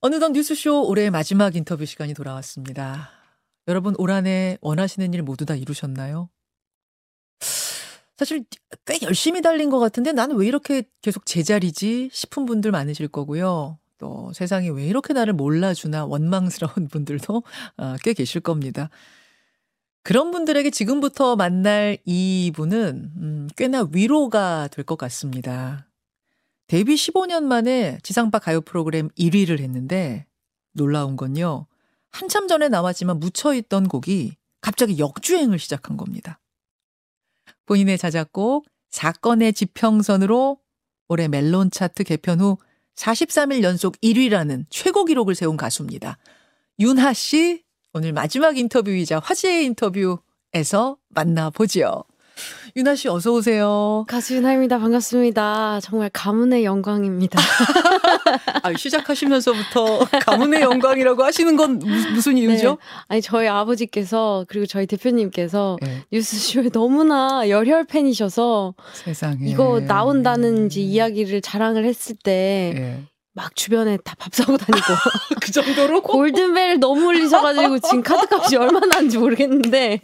어느덧 뉴스쇼 올해 마지막 인터뷰 시간이 돌아왔습니다. 여러분 올 한해 원하시는 일 모두 다 이루셨나요? 사실 꽤 열심히 달린 것 같은데 나는 왜 이렇게 계속 제자리지 싶은 분들 많으실 거고요. 또 세상이 왜 이렇게 나를 몰라주나 원망스러운 분들도 어, 꽤 계실 겁니다. 그런 분들에게 지금부터 만날 이분은 음, 꽤나 위로가 될 것 같습니다. 데뷔 15년 만에 지상파 가요 프로그램 1위를 했는데 놀라운 건요. 한참 전에 나왔지만 묻혀있던 곡이 갑자기 역주행을 시작한 겁니다. 본인의 자작곡 사건의 지평선으로 올해 멜론 차트 개편 후 43일 연속 1위라는 최고 기록을 세운 가수입니다. 윤하 씨 오늘 마지막 인터뷰이자 화제의 인터뷰에서 만나보지요. 유나 씨 어서 오세요. 가수 유나입니다. 반갑습니다. 정말 가문의 영광입니다. 아, 시작하시면서부터 가문의 영광이라고 하시는 건 무슨 네. 이유죠? 네. 아니 저희 아버지께서 그리고 저희 대표님께서 네. 뉴스쇼에 너무나 열혈 팬이셔서 세상에 이거 나온다는 이야기를 자랑을 했을 때 네. 막 주변에 다 밥 사고 다니고 그 정도로 골든벨 너무 울리셔가지고 지금 카드값이 얼마나 하는지 모르겠는데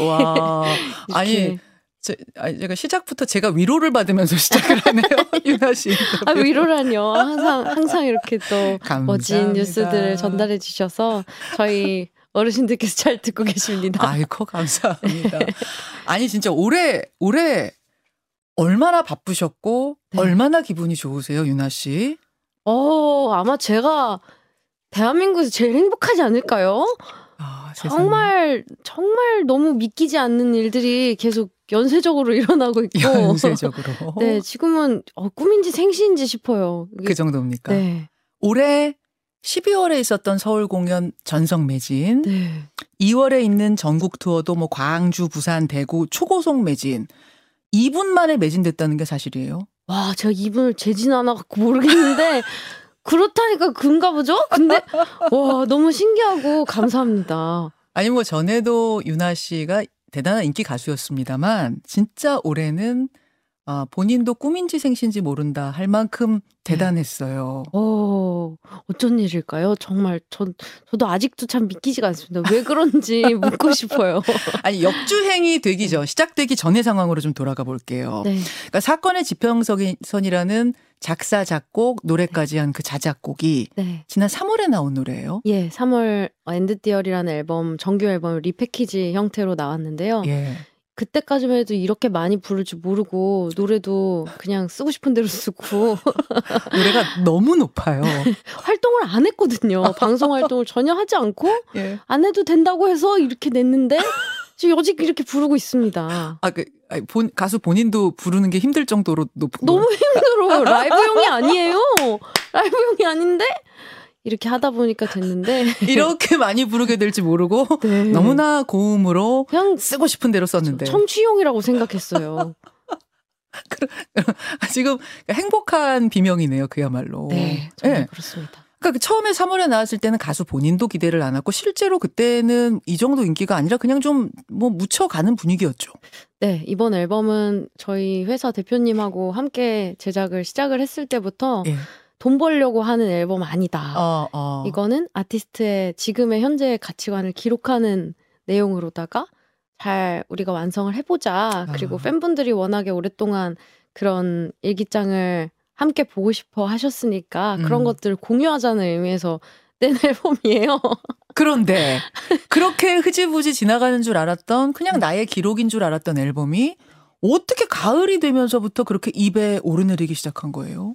와 아니 제, 아니, 제가 시작부터 제가 위로를 받으면서 시작을 하네요, 유나 씨. 아, 위로라뇨. 항상, 항상 이렇게 또 감사합니다. 멋진 뉴스들을 전달해 주셔서 저희 어르신들께서 잘 듣고 계십니다. 아이고, 감사합니다. 아니, 진짜 올해, 올해 얼마나 바쁘셨고, 네. 얼마나 기분이 좋으세요, 유나 씨? 어, 아마 제가 대한민국에서 제일 행복하지 않을까요? 아, 정말 정말 너무 믿기지 않는 일들이 계속 연쇄적으로 일어나고 있고 연쇄적으로 네 지금은 어, 꿈인지 생시인지 싶어요. 그 정도입니까? 네. 올해 12월에 있었던 서울 공연 전성 매진, 네. 2월에 있는 전국 투어도 뭐 광주, 부산, 대구 초고속 매진, 2분 만에 매진됐다는 게 사실이에요. 와, 제가 이분을 재진 않아갖고 모르겠는데, 그렇다니까 그런가 보죠? 근데, 와, 너무 신기하고 감사합니다. 아니, 뭐, 전에도 유나 씨가 대단한 인기 가수였습니다만, 진짜 올해는 아, 본인도 꿈인지 생신지 모른다 할 만큼 네. 대단했어요. 네. 어, 어쩐 일일까요? 정말 전 저도 아직도 참 믿기지가 않습니다. 왜 그런지 묻고 싶어요. 아니 역주행이 되기 전 시작되기 전의 상황으로 좀 돌아가 볼게요. 네. 그러니까 사건의 지평선이라는 작사 작곡 노래까지 한 그 자작곡이 네. 지난 3월에 나온 노래예요. 예, 3월 End Theory라는 앨범 정규 앨범 repackage 형태로 나왔는데요. 예. 그때까지만 해도 이렇게 많이 부를 줄 모르고 노래도 그냥 쓰고 싶은 대로 쓰고 노래가 너무 높아요. 활동을 안 했거든요. 방송 활동을 전혀 하지 않고 예. 안 해도 된다고 해서 이렇게 냈는데 지금 여직 이렇게 부르고 있습니다. 아, 그, 본, 가수 본인도 부르는 게 힘들 정도로 높은 너무 힘들어. 라이브용이 아니에요. 라이브용이 아닌데 이렇게 하다 보니까 됐는데 이렇게 많이 부르게 될지 모르고 네. 너무나 고음으로 그냥 쓰고 싶은 대로 썼는데 청취용이라고 생각했어요. 지금 행복한 비명이네요, 그야말로. 네, 정말 네. 그렇습니다. 그러니까 처음에 3월에 나왔을 때는 가수 본인도 기대를 안 했고 실제로 그때는 이 정도 인기가 아니라 그냥 좀 뭐 묻혀가는 분위기였죠. 네, 이번 앨범은 저희 회사 대표님하고 함께 제작을 시작을 했을 때부터 예. 돈 벌려고 하는 앨범 아니다. 어, 어. 이거는 아티스트의 지금의 현재의 가치관을 기록하는 내용으로다가 잘 우리가 완성을 해보자. 그리고 어. 팬분들이 워낙에 오랫동안 그런 일기장을 함께 보고 싶어 하셨으니까 그런 음. 것들을 공유하자는 의미에서 낸 앨범이에요. 그런데 그렇게 흐지부지 지나가는 줄 알았던 그냥 나의 기록인 줄 알았던 앨범이 어떻게 가을이 되면서부터 그렇게 입에 오르내리기 시작한 거예요?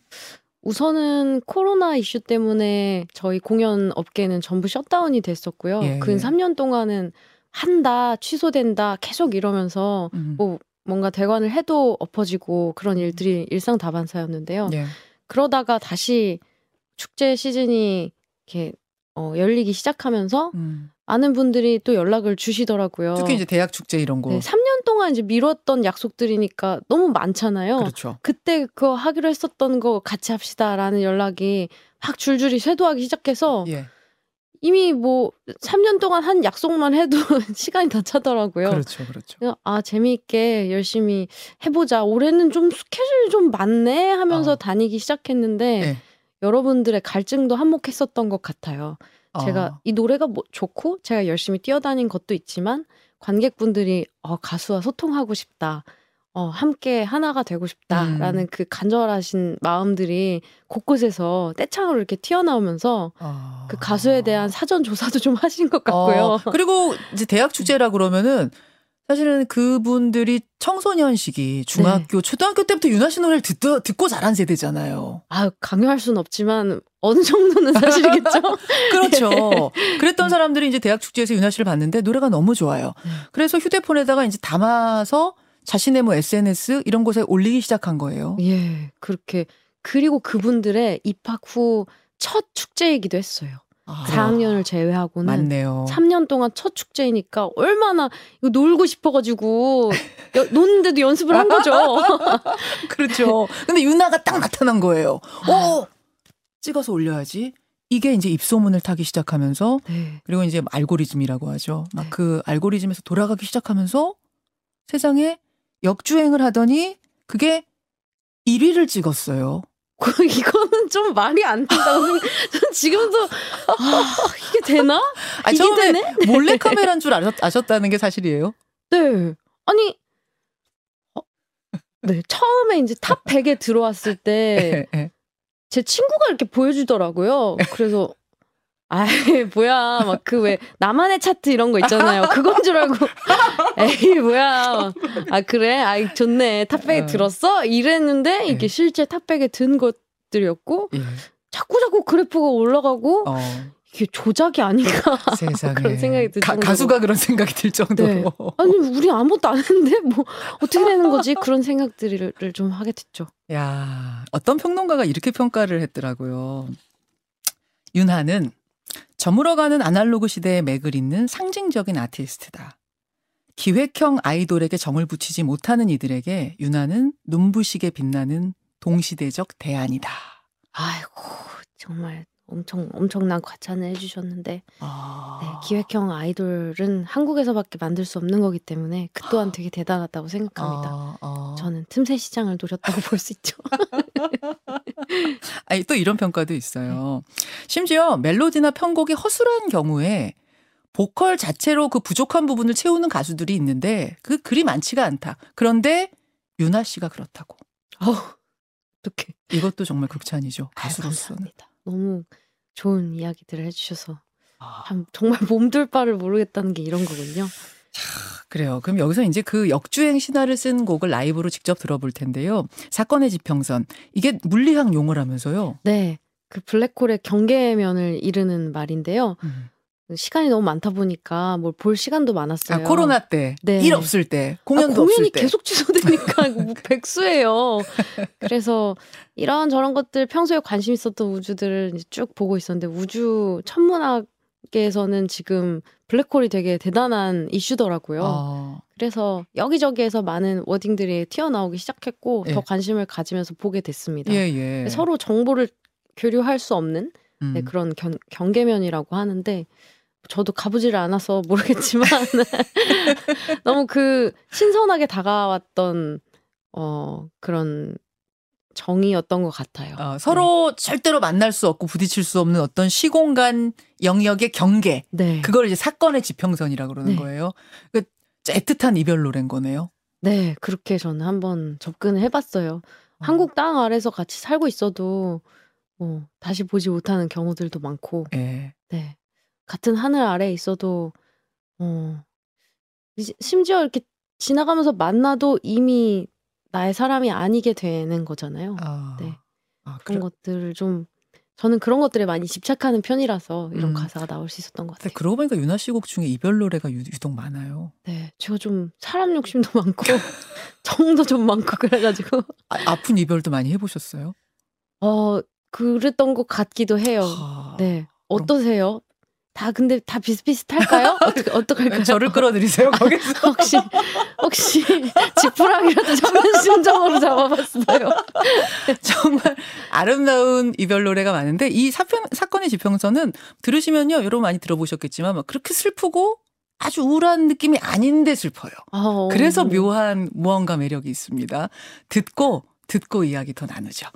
우선은 코로나 이슈 때문에 저희 공연 업계는 전부 셧다운이 됐었고요. 예. 근 3년 동안은 한다, 취소된다, 계속 이러면서 음. 뭐 뭔가 대관을 해도 엎어지고 그런 음. 일들이 일상 다반사였는데요. 예. 그러다가 다시 축제 시즌이 이렇게 어, 열리기 시작하면서 음. 많은 분들이 또 연락을 주시더라고요. 특히 이제 대학 축제 이런 거. 네, 3년 동안 이제 미뤘던 약속들이니까 너무 많잖아요. 그렇죠. 그때 그거 하기로 했었던 거 같이 합시다라는 연락이 막 줄줄이 쇄도하기 시작해서 예. 이미 뭐 3년 동안 한 약속만 해도 시간이 다 차더라고요. 그렇죠, 그렇죠. 아 재미있게 열심히 해보자. 올해는 좀 스케줄이 좀 많네 하면서 어. 다니기 시작했는데. 예. 여러분들의 갈증도 한몫했었던 것 같아요. 제가 어. 이 노래가 뭐 좋고 제가 열심히 뛰어다닌 것도 있지만 관객분들이 어, 가수와 소통하고 싶다. 어, 함께 하나가 되고 싶다라는 음. 그 간절하신 마음들이 곳곳에서 떼창으로 이렇게 튀어나오면서 어. 그 가수에 대한 사전 조사도 좀 하신 것 같고요. 어. 그리고 이제 대학 축제라 그러면은 사실은 그분들이 청소년 시기 중학교, 네. 초등학교 때부터 윤아 씨 노래를 듣, 듣고 자란 세대잖아요. 아 강요할 수는 없지만 어느 정도는 사실이겠죠. 그렇죠. 네. 그랬던 사람들이 이제 대학 축제에서 윤아 씨를 봤는데 노래가 너무 좋아요. 네. 그래서 휴대폰에다가 이제 담아서 자신의 뭐 SNS 이런 곳에 올리기 시작한 거예요. 예, 그렇게 그리고 그분들의 입학 후 첫 축제이기도 했어요. 아, 4학년을 제외하고는 맞네요. 3년 동안 첫 축제이니까 얼마나 이거 놀고 싶어가지고 여, 노는데도 연습을 한 거죠. 그렇죠. 근데 유나가 딱 나타난 거예요. 어 찍어서 올려야지. 이게 이제 입소문을 타기 시작하면서 네. 그리고 이제 알고리즘이라고 하죠. 막그 네. 그 알고리즘에서 돌아가기 시작하면서 세상에 역주행을 하더니 그게 1위를 찍었어요. 이거는 좀 말이 안 된다고 생각. 전 지금도 아, 이게 되나? 아, 이게 되네? 몰래 카메라인 줄 아셨, 아셨다는 게 사실이에요? 네. 아니 어, 네 처음에 이제 top 100에 들어왔을 때 제 예, 예. 친구가 이렇게 보여주더라고요. 그래서 아이 뭐야 막 그 왜 나만의 차트 이런 거 있잖아요. 그건 줄 알고 에이 뭐야 아 그래 아이 좋네 탑백에 어. 들었어 이랬는데 이게 네. 실제 탑백에 든 것들이었고 예. 자꾸 자꾸 그래프가 올라가고 어. 이게 조작이 아닌가 세상에. 그런 생각이 들 정도로 가수가 그런 생각이 들 정도로 네. 아니 우리 아무것도 안 했는데 뭐 어떻게 되는 거지 그런 생각들을 좀 하게 됐죠. 야 어떤 평론가가 이렇게 평가를 했더라고요. 윤하는 저물어가는 아날로그 시대의 맥을 잇는 상징적인 아티스트다. 기획형 아이돌에게 정을 붙이지 못하는 이들에게 윤하는 눈부시게 빛나는 동시대적 대안이다. 아이고 정말 엄청 엄청난 과찬을 해주셨는데 아... 네, 기획형 아이돌은 한국에서밖에 만들 수 없는 거기 때문에 그 또한 되게 대단하다고 생각합니다. 아... 아... 저는 틈새 시장을 노렸다고 볼 수 있죠. 아니 또 이런 평가도 있어요. 심지어 멜로디나 편곡이 허술한 경우에 보컬 자체로 그 부족한 부분을 채우는 가수들이 있는데 그 그리 많지가 않다. 그런데 유나 씨가 그렇다고. 어, 어떻게? 이것도 정말 극찬이죠. 가수로서는. 아유, 너무 좋은 이야기들을 해주셔서 아. 참 정말 몸둘 바를 모르겠다는 게 이런 거군요. 자, 그래요. 그럼 여기서 이제 그 역주행 신화를 쓴 곡을 라이브로 직접 들어볼 텐데요. 사건의 지평선. 이게 물리학 용어라면서요? 네. 그 블랙홀의 경계면을 이르는 말인데요. 음. 시간이 너무 많다 보니까 뭘 볼 시간도 많았어요. 아, 코로나 때. 네. 일 없을 때. 공연도 아, 공연이. 계속 취소되니까 뭐 백수예요. 그래서 이런 저런 것들 평소에 관심 있었던 우주들을 쭉 보고 있었는데 우주 천문학계에서는 지금 블랙홀이 되게 대단한 이슈더라고요. 아. 그래서 여기저기에서 많은 워딩들이 튀어나오기 시작했고 예. 더 관심을 가지면서 보게 됐습니다. 예, 예. 서로 정보를 교류할 수 없는 네, 음. 네, 그런 견, 경계면이라고 하는데 저도 가보지를 않아서 모르겠지만 너무 그 신선하게 다가왔던 어 그런 정이었던 것 같아요. 어, 서로 네. 절대로 만날 수 없고 부딪힐 수 없는 어떤 시공간 영역의 경계. 네. 그걸 이제 사건의 지평선이라고 그러는 네. 거예요. 그 애틋한 이별 노래인 거네요. 네, 그렇게 저는 한번 접근을 해봤어요. 어. 한국 땅 아래서 같이 살고 있어도 뭐 다시 보지 못하는 경우들도 많고. 네. 네. 같은 하늘 아래에 있어도 어 심지어 이렇게 지나가면서 만나도 이미 나의 사람이 아니게 되는 거잖아요. 아. 네. 아, 그런 그래. 것들을 좀 저는 그런 것들에 많이 집착하는 편이라서 이런 음. 가사가 나올 수 있었던 것 같아요. 그러고 보니까 윤아 씨곡 중에 이별 노래가 유, 독 많아요. 네, 제가 좀 사람 욕심도 많고 정도 좀 많고 그래가지고 아, 픈 이별도 많이 해보셨어요? 어, 그랬던 것 같기도 해요. 하... 네, 어떠세요? 다 근데 다 비슷비슷할까요? 어떻게 어떡할까요? 저를 끌어들이세요 거기서 혹시 혹시 지푸라기라도 잡는 심정으로 잡아봤어요. 정말 아름다운 이별 노래가 많은데 이 사평, 사건의 지평선은 들으시면요 여러분 많이 들어보셨겠지만 막 그렇게 슬프고 아주 우울한 느낌이 아닌데 슬퍼요. 아, 그래서 묘한 무언가 매력이 있습니다. 듣고 듣고 이야기 더 나누죠.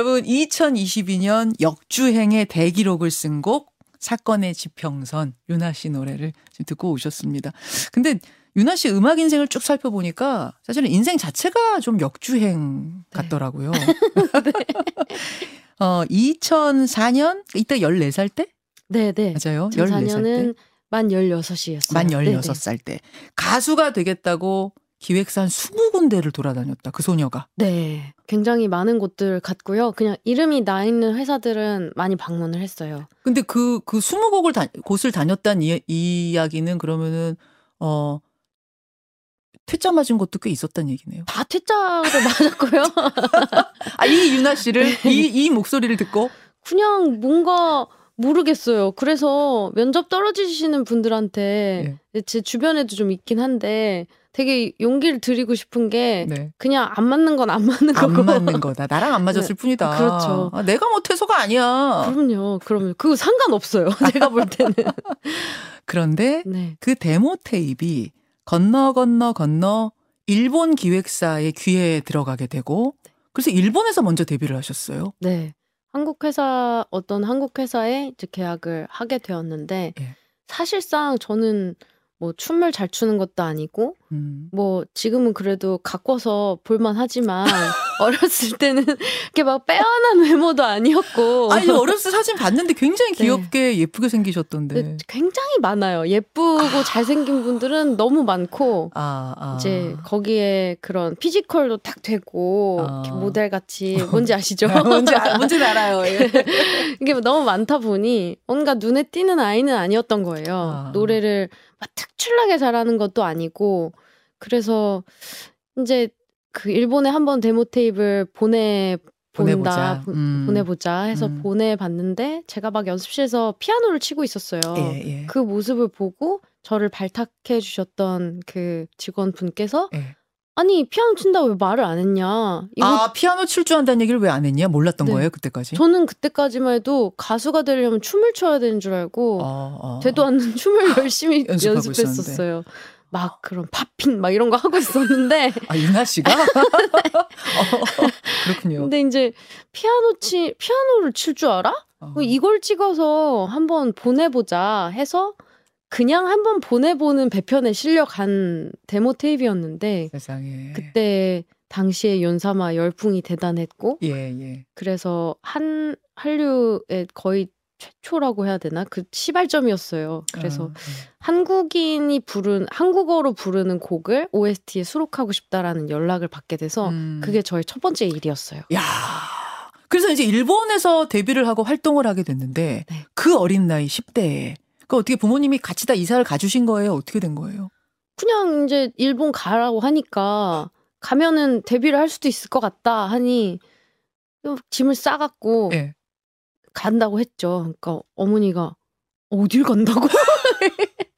여러분 2022년 역주행의 대기록을 쓴 곡 사건의 지평선 윤아 씨 노래를 지금 듣고 오셨습니다. 근데 윤아 씨 음악 인생을 쭉 살펴보니까 사실은 인생 자체가 좀 역주행 같더라고요. 네. 어, 2004년 이때 14살 때? 네, 네. 맞아요. 14살 2004년은 만 16이었어요. 만 16살 때 가수가 되겠다고 기획사 한 20군데를 돌아다녔다. 그 소녀가. 네. 굉장히 많은 곳들 갔고요. 그냥 이름이 나 있는 회사들은 많이 방문을 했어요. 근데 그, 그 20곡을 다, 곳을 다녔다는 이, 이야기는 그러면은, 어, 퇴짜 맞은 것도 꽤 있었다는 얘기네요. 다 퇴짜로 맞았고요. 아, 이 유나 씨를, 네. 이, 이 목소리를 듣고? 그냥 뭔가 모르겠어요. 그래서 면접 떨어지시는 분들한테 네. 제 주변에도 좀 있긴 한데 되게 용기를 드리고 싶은 게 네. 그냥 안 맞는 건 안 맞는 안 거고. 맞는 거다. 나랑 안 맞았을 네. 뿐이다. 그렇죠. 아, 내가 못해서가 아니야. 그럼요. 그럼요. 그거 상관없어요. 제가 볼 때는. 그런데 네. 그 데모 테이프이 건너 건너 건너 일본 기획사의 귀에 들어가게 되고 그래서 일본에서 먼저 데뷔를 하셨어요. 네. 한국 회사 어떤 한국 회사에 이제 계약을 하게 되었는데 예. 사실상 저는 뭐 춤을 잘 추는 것도 아니고 음. 뭐 지금은 그래도 가꿔서 볼만 하지만 어렸을 때는 이렇게 막 빼어난 외모도 아니었고 아니 어렸을 때 사진 봤는데 굉장히 네. 귀엽게 예쁘게 생기셨던데. 네, 굉장히 많아요. 예쁘고 잘생긴 분들은 너무 많고 아, 아. 이제 거기에 그런 피지컬도 딱 되고 아. 모델 같이 뭔지 아시죠? 뭔지 아- 뭔지는 알아요. 예. 이게 너무 많다 보니 뭔가 눈에 띄는 아이는 아니었던 거예요. 아. 노래를 막 특출나게 잘하는 것도 아니고 그래서 이제 그 일본에 한번 데모 테이프를 보내 본다 보내보자, 음. 보내보자 해서 음. 보내봤는데 제가 막 연습실에서 피아노를 치고 있었어요. 예, 예. 그 모습을 보고 저를 발탁해 주셨던 그 직원분께서 예. 아니 피아노 친다고 왜 말을 안 했냐? 이거... 아 피아노 칠 줄 안다는 얘기를 왜 안 했냐? 몰랐던 네. 거예요 그때까지? 저는 그때까지만 해도 가수가 되려면 춤을 춰야 되는 줄 알고 아, 아. 되도 않는 춤을 열심히 연습했었어요. 막 그런 팝핑 막 이런 거 하고 있었는데 아 유나 씨가 네. 어, 그렇군요. 근데 이제 피아노 치 피아노를 칠 줄 알아? 어. 이걸 찍어서 한번 보내보자 해서 그냥 한번 보내보는 배편에 실려간 데모 테이프였는데 세상에 그때 당시에 연사마 열풍이 대단했고 예, 예. 그래서 한 한류의 거의 최초라고 해야 되나 그 시발점이었어요. 그래서 아, 네. 한국인이 부른 한국어로 부르는 곡을 OST에 수록하고 싶다라는 연락을 받게 돼서 음. 그게 저의 첫 번째 일이었어요. 야. 그래서 이제 일본에서 데뷔를 하고 활동을 하게 됐는데 네. 그 어린 나이 10대에 그 어떻게 부모님이 같이 다 이사를 가주신 거예요? 어떻게 된 거예요? 그냥 이제 일본 가라고 하니까 가면은 데뷔를 할 수도 있을 것 같다 하니 짐을 싸갖고 네. 간다고 했죠. 그러니까 어머니가 어딜 간다고?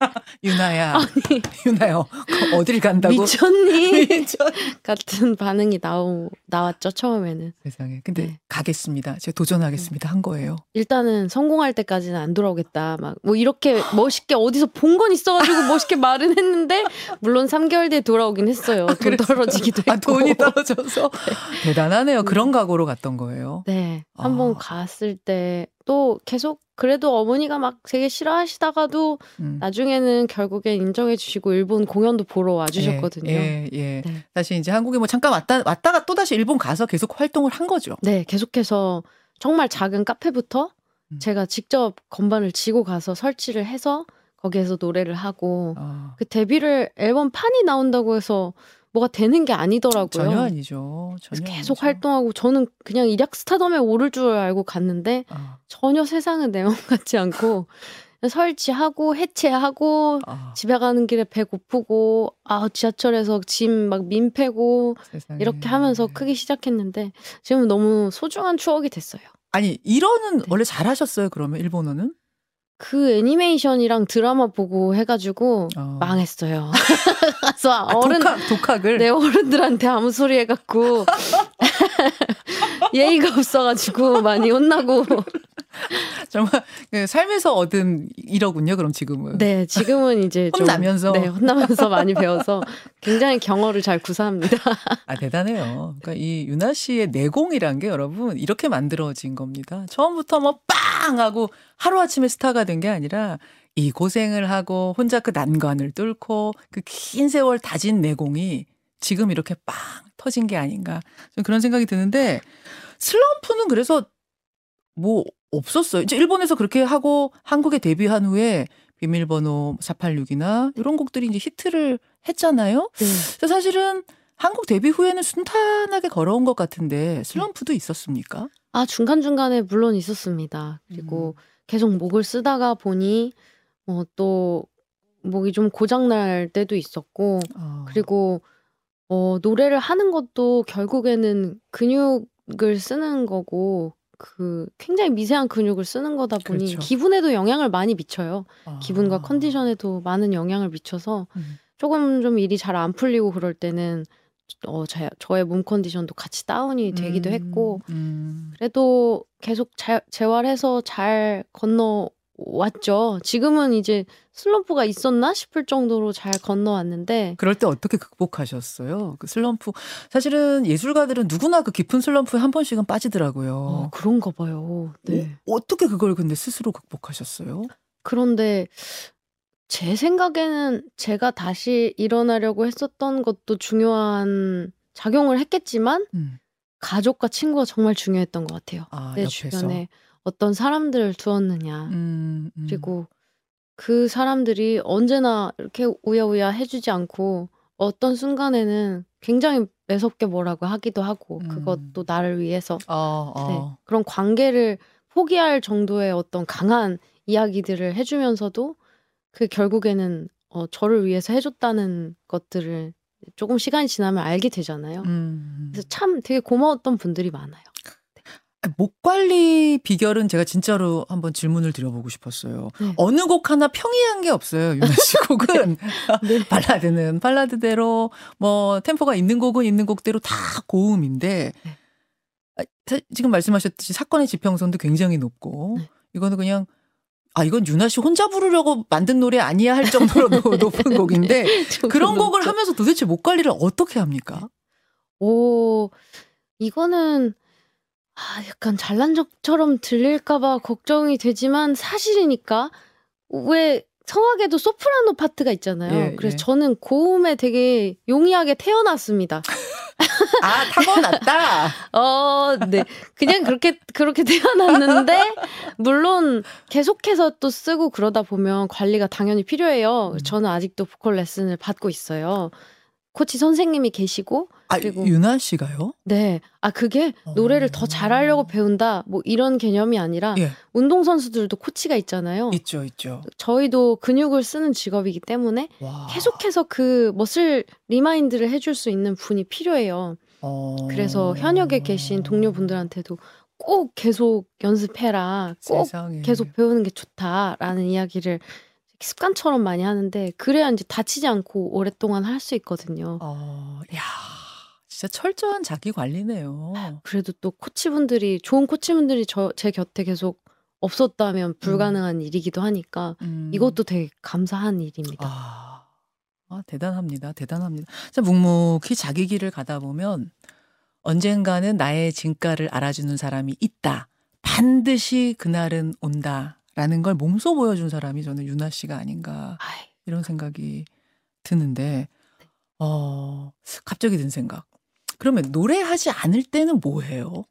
유나야. 아니. 유나요. 어딜 간다고? 미쳤니? 미쳤... 같은 반응이 나오, 나왔죠, 처음에는. 세상에. 근데 네. 가겠습니다. 제가 도전하겠습니다. 한 거예요. 일단은 성공할 때까지는 안 돌아오겠다. 막, 뭐 이렇게 멋있게 어디서 본 건 있어가지고 멋있게 말은 했는데, 물론 3개월 뒤에 돌아오긴 했어요. 아, 돈 떨어지기도 했고. 아, 돈이 떨어져서. 네. 대단하네요. 그런 각오로 갔던 거예요. 네. 한번 아. 갔을 때, 또 계속 그래도 어머니가 막 되게 싫어하시다가도 음. 나중에는 결국엔 인정해 주시고 일본 공연도 보러 와 주셨거든요. 예, 예, 예. 네. 다시 이제 한국에 뭐 잠깐 왔다 왔다가 또 다시 일본 가서 계속 활동을 한 거죠. 네, 계속해서 정말 작은 카페부터 음. 제가 직접 건반을 지고 가서 설치를 해서 거기에서 노래를 하고 어. 그 데뷔를 앨범 판이 나온다고 해서 뭐가 되는 게 아니더라고요. 전혀 아니죠. 전혀 계속 아니죠. 활동하고 저는 그냥 일약 스타덤에 오를 줄 알고 갔는데 어. 전혀 세상은 내맘 같지 않고 설치하고 해체하고 어. 집에 가는 길에 배 고프고 아 지하철에서 짐 막 민폐고 세상에. 이렇게 하면서 크게 시작했는데 지금 너무 소중한 추억이 됐어요. 아니 이러는 네. 원래 잘하셨어요 그러면 일본어는? 그 애니메이션이랑 드라마 보고 해가지고 어. 망했어요. 그래서 아, 어른 독학, 독학 을 내 어른들한테 아무 소리 해갖고 예의가 없어가지고 많이 혼나고 정말 그 삶에서 얻은 이러군요. 그럼 지금은. 네, 지금은 이제 혼나면서 네, 혼나면서 많이 배워서 굉장히 경어를 잘 구사합니다. 아 대단해요. 그러니까 이 유나 씨의 내공이란 게 여러분 이렇게 만들어진 겁니다. 처음부터 뭐 빵 하고 하루 아침에 스타가 된 게 아니라 이 고생을 하고 혼자 그 난관을 뚫고 그 긴 세월 다진 내공이 지금 이렇게 빵 터진 게 아닌가. 좀 그런 생각이 드는데 슬럼프는 그래서 뭐 없었어요. 이제 일본에서 그렇게 하고 한국에 데뷔한 후에 비밀번호 486이나 이런 곡들이 이제 히트를 했잖아요. 네. 그래서 사실은 한국 데뷔 후에는 순탄하게 걸어온 것 같은데 슬럼프도 있었습니까? 아 중간중간에 물론 있었습니다. 그리고 음. 계속 목을 쓰다가 보니 어, 또 목이 좀 고장 날 때도 있었고 어. 그리고 어, 노래를 하는 것도 결국에는 근육을 쓰는 거고 그 굉장히 미세한 근육을 쓰는 거다 보니 그렇죠. 기분에도 영향을 많이 미쳐요. 아. 기분과 컨디션에도 많은 영향을 미쳐서 음. 조금 좀 일이 잘 안 풀리고 그럴 때는 어, 저, 저의 몸 컨디션도 같이 다운이 되기도 음. 했고 음. 그래도 계속 잘 재활해서 잘 건너 왔죠. 지금은 이제 슬럼프가 있었나 싶을 정도로 잘 건너왔는데. 그럴 때 어떻게 극복하셨어요? 그 슬럼프. 사실은 예술가들은 누구나 그 깊은 슬럼프에 한 번씩은 빠지더라고요. 어, 그런가 봐요. 네. 어, 어떻게 그걸 근데 스스로 극복하셨어요? 그런데 제 생각에는 제가 다시 일어나려고 했었던 것도 중요한 작용을 했겠지만 음. 가족과 친구가 정말 중요했던 것 같아요. 아, 내 옆에서. 주변에 어떤 사람들을 두었느냐. 음, 음. 그리고 그 사람들이 언제나 이렇게 우야우야 해주지 않고 어떤 순간에는 굉장히 매섭게 뭐라고 하기도 하고 음. 그것도 나를 위해서 어, 어. 네, 그런 관계를 포기할 정도의 어떤 강한 이야기들을 해주면서도 그 결국에는 어, 저를 위해서 해줬다는 것들을 조금 시간이 지나면 알게 되잖아요. 음. 그래서 참 되게 고마웠던 분들이 많아요. 아, 목 관리 비결은 제가 진짜로 한번 질문을 드려보고 싶었어요. 네. 어느 곡 하나 평이한 게 없어요. 유나 씨 곡은 네. 발라드는 발라드대로 뭐 템포가 있는 곡은 있는 곡대로 다 고음인데 네. 아, 지금 말씀하셨듯이 사건의 지평선도 굉장히 높고 네. 이거는 그냥 아 이건 유나 씨 혼자 부르려고 만든 노래 아니야 할 정도로 높은 곡인데 그런 곡을 하면서 도대체 목 관리를 어떻게 합니까? 오 이거는 아 약간 잘난 척처럼 들릴까봐 걱정이 되지만 사실이니까 왜 성악에도 소프라노 파트가 있잖아요. 예, 그래서 예. 저는 고음에 되게 용이하게 태어났습니다. 아, 타고났다? 어, 네. 그냥 그렇게, 그렇게 태어났는데, 물론 계속해서 또 쓰고 그러다 보면 관리가 당연히 필요해요. 음. 저는 아직도 보컬 레슨을 받고 있어요. 코치 선생님이 계시고 아, 그리고 윤하 씨가요? 네. 아 그게 노래를 어... 더 잘하려고 배운다 뭐 이런 개념이 아니라 예. 운동 선수들도 코치가 있잖아요. 있죠, 있죠. 저희도 근육을 쓰는 직업이기 때문에 와... 계속해서 그것을 remind를 해줄 수 있는 분이 필요해요. 어... 그래서 현역에 계신 동료분들한테도 꼭 계속 연습해라. 꼭 세상에. 계속 배우는 게 좋다라는 이야기를 습관처럼 많이 하는데 그래야 이제 다치지 않고 오랫동안 할 수 있거든요. 어, 야. 진짜 철저한 자기 관리네요. 그래도 또 코치분들이 좋은 코치분들이 저 제 곁에 계속 없었다면 음. 불가능한 음. 일이기도 하니까 음. 이것도 되게 감사한 일입니다. 아, 아 대단합니다. 대단합니다. 진짜 묵묵히 자기 길을 가다 보면 언젠가는 나의 진가를 알아주는 사람이 있다. 반드시 그날은 온다. 라는 걸 몸소 보여준 사람이 저는 윤하 씨가 아닌가 이런 생각이 드는데 네. 어 갑자기 든 생각. 그러면 노래하지 않을 때는 뭐 해요?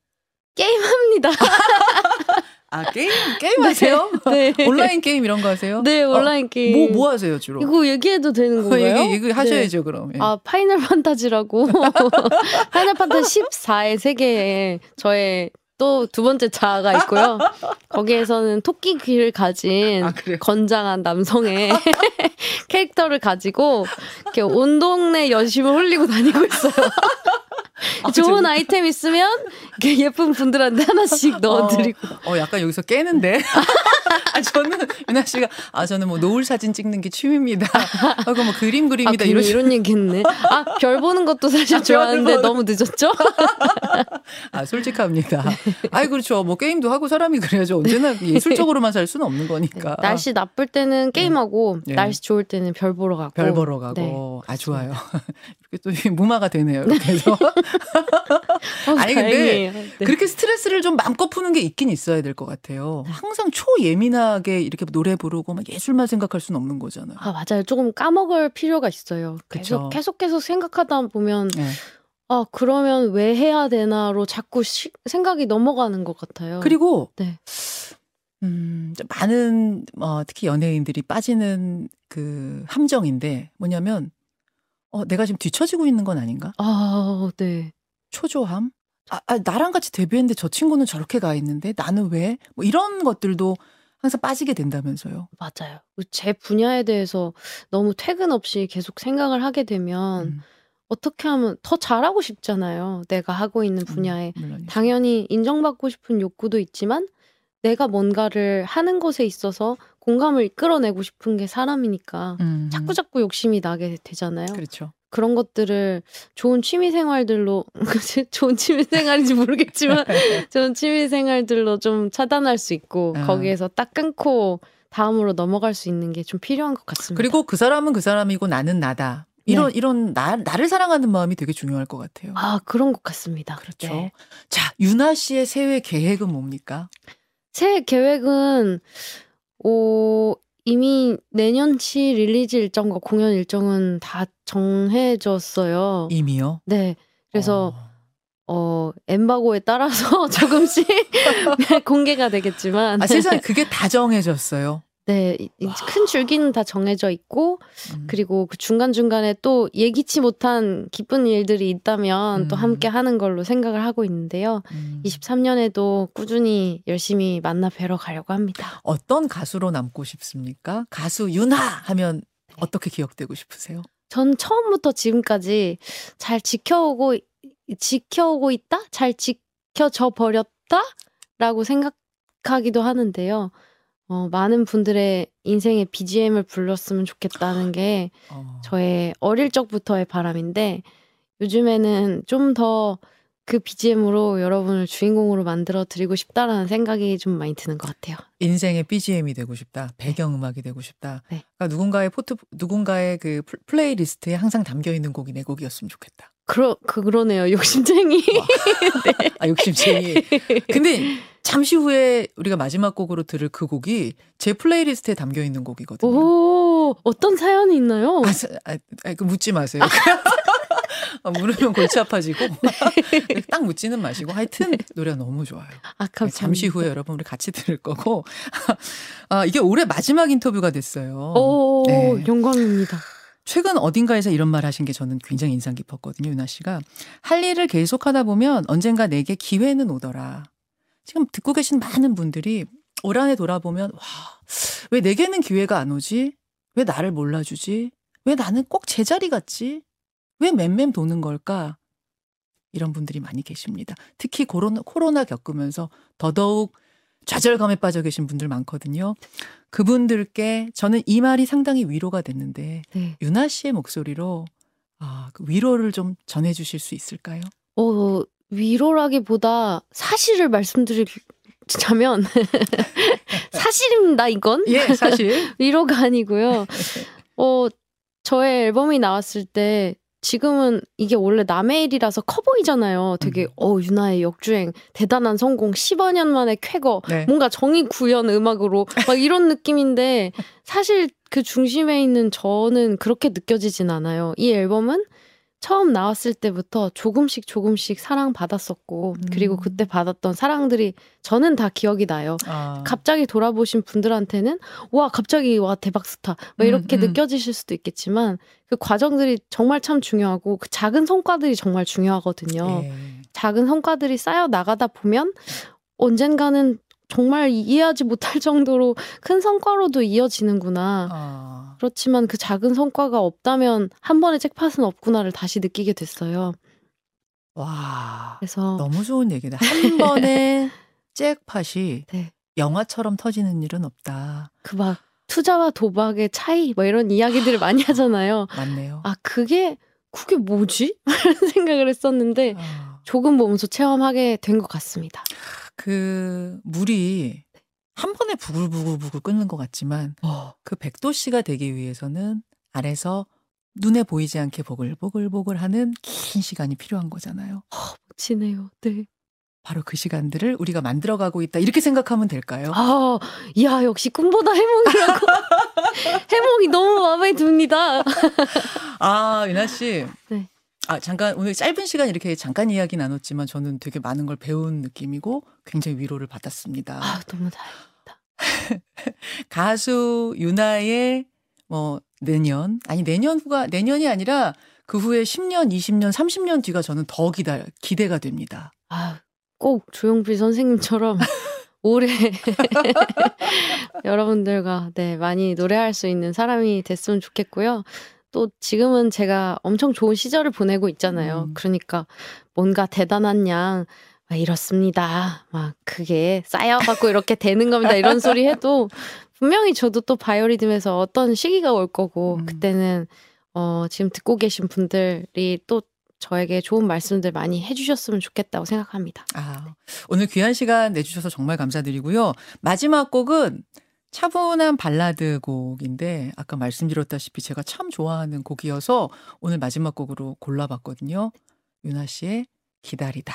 게임합니다. 아 게임 게임 하세요? 네, 네. 온라인 게임 이런 거 하세요? 네 온라인 어, 게임. 뭐뭐 뭐 하세요 주로? 이거 얘기해도 되는 건가요? 얘기 얘기 하셔야죠 네. 그럼. 예. 아 파이널 판타지라고 파이널 판타지 14의 세계에 저의 또 두 번째 자아가 있고요. 거기에서는 토끼 귀를 가진 아, 건장한 남성의 캐릭터를 가지고 이렇게 온 동네 여심을 홀리고 다니고 있어요. 아, 좋은 재밌다. 아이템 있으면 예쁜 분들한테 하나씩 어, 넣어드리고. 어, 어 약간 여기서 깨는데. 아, 저는 유나 씨가 아 저는 뭐 노을 사진 찍는 게 취미입니다. 하고 뭐 그림 그립니다. 아, 이런 이런 얘기했네. 아별 보는 것도 사실 아, 좋아하는데 너무 늦었죠? 아 솔직합니다. 아이 그렇죠. 뭐 게임도 하고 사람이 그래야죠. 언제나 예술적으로만 살 수는 없는 거니까. 네, 날씨 나쁠 때는 게임하고 네. 날씨 좋을 때는 별 보러 가고. 별 보러 가고. 네. 아 좋아요. 또 무마가 되네요. 이렇게 해서. 어, 아니 근데 네. 그렇게 스트레스를 좀 마음껏 푸는 게 있긴 있어야 될 것 같아요. 항상 초예민하게 이렇게 노래 부르고 막 예술만 생각할 수는 없는 거잖아요. 아 맞아요. 조금 까먹을 필요가 있어요. 계속 계속 계속 생각하다 보면 네. 아 그러면 왜 해야 되나로 자꾸 시, 생각이 넘어가는 것 같아요. 그리고 네. 음, 많은 어, 특히 연예인들이 빠지는 그 함정인데 뭐냐면 어, 내가 지금 뒤처지고 있는 건 아닌가? 아, 네. 초조함? 아, 아, 나랑 같이 데뷔했는데 저 친구는 저렇게 가 있는데 나는 왜? 뭐 이런 것들도 항상 빠지게 된다면서요. 맞아요. 제 분야에 대해서 너무 퇴근 없이 계속 생각을 하게 되면 음. 어떻게 하면 더 잘하고 싶잖아요. 내가 하고 있는 음, 분야에. 음, 당연히 인정받고 싶은 욕구도 있지만 내가 뭔가를 하는 것에 있어서 공감을 이끌어내고 싶은 게 사람이니까 음. 자꾸 자꾸 욕심이 나게 되잖아요. 그렇죠. 그런 것들을 좋은 취미 생활들로 좋은 취미 생활인지 모르겠지만 좋은 취미 생활들로 좀 차단할 수 있고 아. 거기에서 딱 끊고 다음으로 넘어갈 수 있는 게 좀 필요한 것 같습니다. 그리고 그 사람은 그 사람이고 나는 나다. 이런 네. 이런 나 나를 사랑하는 마음이 되게 중요할 것 같아요. 아 그런 것 같습니다. 그렇죠. 네. 자 윤하 씨의 새해 계획은 뭡니까? 새해 계획은 오 이미 내년치 release 일정과 공연 일정은 다 정해졌어요. 이미요? 네. 그래서 어, 어 엠바고에 따라서 조금씩 공개가 되겠지만 아 세상에 그게 다 정해졌어요. 네, 큰 줄기는 다 정해져 있고 음. 그리고 그 중간 중간에 또 예기치 못한 기쁜 일들이 있다면 음. 또 함께 하는 걸로 생각을 하고 있는데요. 음. 23년에도 꾸준히 열심히 만나 뵈러 가려고 합니다. 어떤 가수로 남고 싶습니까? 가수 유나 하면 네. 어떻게 기억되고 싶으세요? 전 처음부터 지금까지 잘 지켜오고 지켜오고 있다? 잘 지켜져 버렸다? 라고 생각하기도 하는데요. 어, 많은 분들의 인생의 BGM을 불렀으면 좋겠다는 게 어. 저의 어릴 적부터의 바람인데 요즘에는 좀 더 그 BGM으로 여러분을 주인공으로 만들어 드리고 싶다라는 생각이 좀 많이 드는 것 같아요. 인생의 BGM이 되고 싶다. 네. 배경 음악이 되고 싶다. 네. 그러니까 누군가의 포트 누군가의 그 playlist에 항상 담겨 있는 곡이 내 곡이었으면 좋겠다. 그러 그 그러네요. 욕심쟁이. 네. 아 욕심쟁이. 근데 잠시 후에 우리가 마지막 곡으로 들을 그 곡이 제 playlist에 담겨 있는 곡이거든요. 오, 어떤 사연이 있나요? 아, 아, 아 그 묻지 마세요. 아, 물으면 골치 아파지고 네. 딱 묻지는 마시고 하여튼 노래가 너무 좋아요. 아, 네, 잠시 후에 여러분 우리 같이 들을 거고 아, 이게 올해 마지막 인터뷰가 됐어요. 오, 네. 영광입니다. 최근 어딘가에서 이런 말 하신 게 저는 굉장히 인상 깊었거든요, 윤하 씨가. 할 일을 계속 하다 보면 언젠가 내게 기회는 오더라. 지금 듣고 계신 많은 분들이 올 한 해 돌아보면 와, 왜 내게는 기회가 안 오지? 왜 나를 몰라주지? 왜 나는 꼭 제자리 같지? 왜 맴맴 도는 걸까? 이런 분들이 많이 계십니다. 특히 코로나, 코로나 겪으면서 더더욱 좌절감에 빠져 계신 분들 많거든요. 그분들께 저는 이 말이 상당히 위로가 됐는데 네. 유나 씨의 목소리로 아, 그 위로를 좀 전해 주실 수 있을까요? 어, 위로라기보다 사실을 말씀드리자면 사실입니다 이건. 예, 사실. 위로가 아니고요. 어, 저의 앨범이 나왔을 때 지금은 이게 원래 남의 일이라서 커 보이잖아요. 되게 음. 어 유나의 역주행 대단한 성공 15년 만에 쾌거 네. 뭔가 정의 구현 음악으로 막 이런 느낌인데 사실 그 중심에 있는 저는 그렇게 느껴지진 않아요. 이 앨범은 처음 나왔을 때부터 조금씩 조금씩 사랑받았었고, 음. 그리고 그때 받았던 사랑들이 저는 다 기억이 나요. 아. 갑자기 돌아보신 분들한테는, 와, 갑자기, 와, 대박 스타. 뭐 이렇게 음, 음. 느껴지실 수도 있겠지만, 그 과정들이 정말 참 중요하고, 그 작은 성과들이 정말 중요하거든요. 예. 작은 성과들이 쌓여 나가다 보면, 언젠가는 정말 이해하지 못할 정도로 큰 성과로도 이어지는구나. 아. 그렇지만 그 작은 성과가 없다면 한 번의 잭팟은 없구나를 다시 느끼게 됐어요. 와. 그래서 너무 좋은 얘기다. 한 번의 잭팟이 네. 영화처럼 터지는 일은 없다. 그 막 투자와 도박의 차이 뭐 이런 이야기들을 아, 많이 하잖아요. 맞네요. 아 그게 그게 뭐지? 이런 생각을 했었는데 아. 조금 보면서 체험하게 된 것 같습니다. 그 물이 한 번에 부글부글부글 끓는 것 같지만 어. 그 백도씨가 되기 위해서는 아래서 눈에 보이지 않게 보글보글보글 하는 긴 시간이 필요한 거잖아요. 어, 멋지네요. 네. 바로 그 시간들을 우리가 만들어가고 있다 이렇게 생각하면 될까요? 아, 야 역시 꿈보다 해몽이라고 해몽이 너무 마음에 듭니다. 아 유나 씨, 네. 아, 잠깐 오늘 짧은 시간 이렇게 잠깐 이야기 나눴지만 저는 되게 많은 걸 배운 느낌이고 굉장히 위로를 받았습니다. 아, 너무 다행이다. 가수 유나의 뭐 내년 아니 내년 후가 내년이 아니라 그 후에 10년, 20년, 30년 뒤가 저는 더 기다 기대가 됩니다. 아, 꼭 조용필 선생님처럼 올해 여러분들과 네, 많이 노래할 수 있는 사람이 됐으면 좋겠고요. 또 지금은 제가 엄청 좋은 시절을 보내고 있잖아요. 음. 그러니까 뭔가 대단한 양, 막 이렇습니다. 막 그게 쌓여갖고 이렇게 되는 겁니다. 이런 소리 해도 분명히 저도 또 바이오리듬에서 어떤 시기가 올 거고 음. 그때는 어 지금 듣고 계신 분들이 또 저에게 좋은 말씀들 많이 해주셨으면 좋겠다고 생각합니다. 아, 오늘 귀한 시간 내주셔서 정말 감사드리고요. 마지막 곡은 차분한 발라드 곡인데 아까 말씀드렸다시피 제가 참 좋아하는 곡이어서 오늘 마지막 곡으로 골라봤거든요. 유나 씨의 기다리다.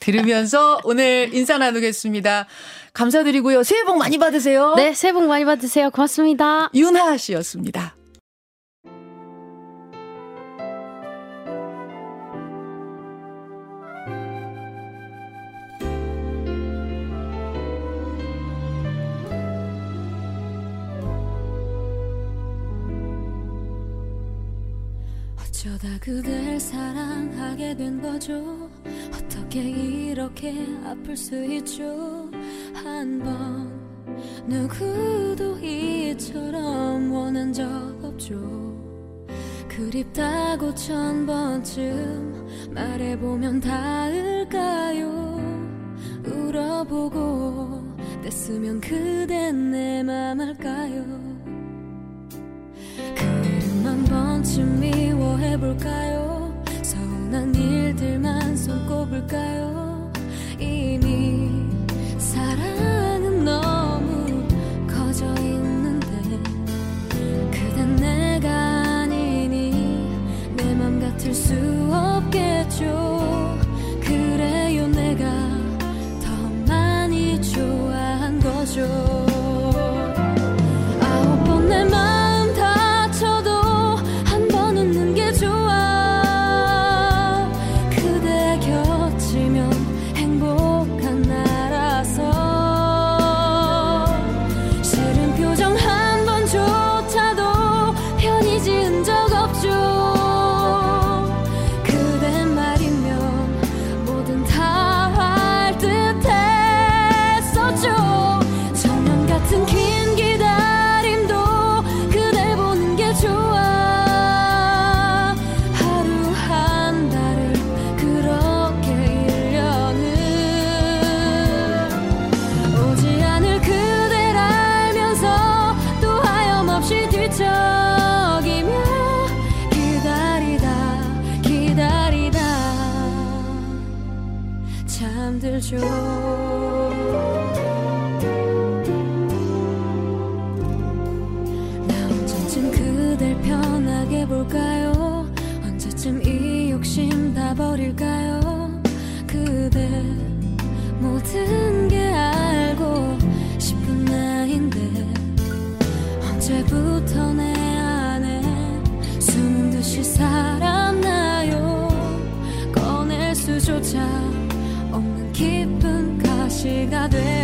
들으면서 오늘 인사 나누겠습니다. 감사드리고요. 새해 복 많이 받으세요. 네, 새해 복 많이 받으세요. 고맙습니다. 유나 씨였습니다. 그댈 사랑하게 된 거죠. 어떻게 이렇게 아플 수 있죠? 한 번 누구도 이처럼 원한 적 없죠. 그립다고 천 번쯤 말해보면 닿을까요? 울어보고 뗐으면 그댄 내 맘 알까요 한 번쯤 미워해볼까요? 서운한 일들만 손꼽을까요? 이미 사랑은 너무 커져 있는데 그댄 내가 아니니 내 맘 같을 수 없겠죠. 그래요 내가 더 많이 좋아한 거죠 Ta.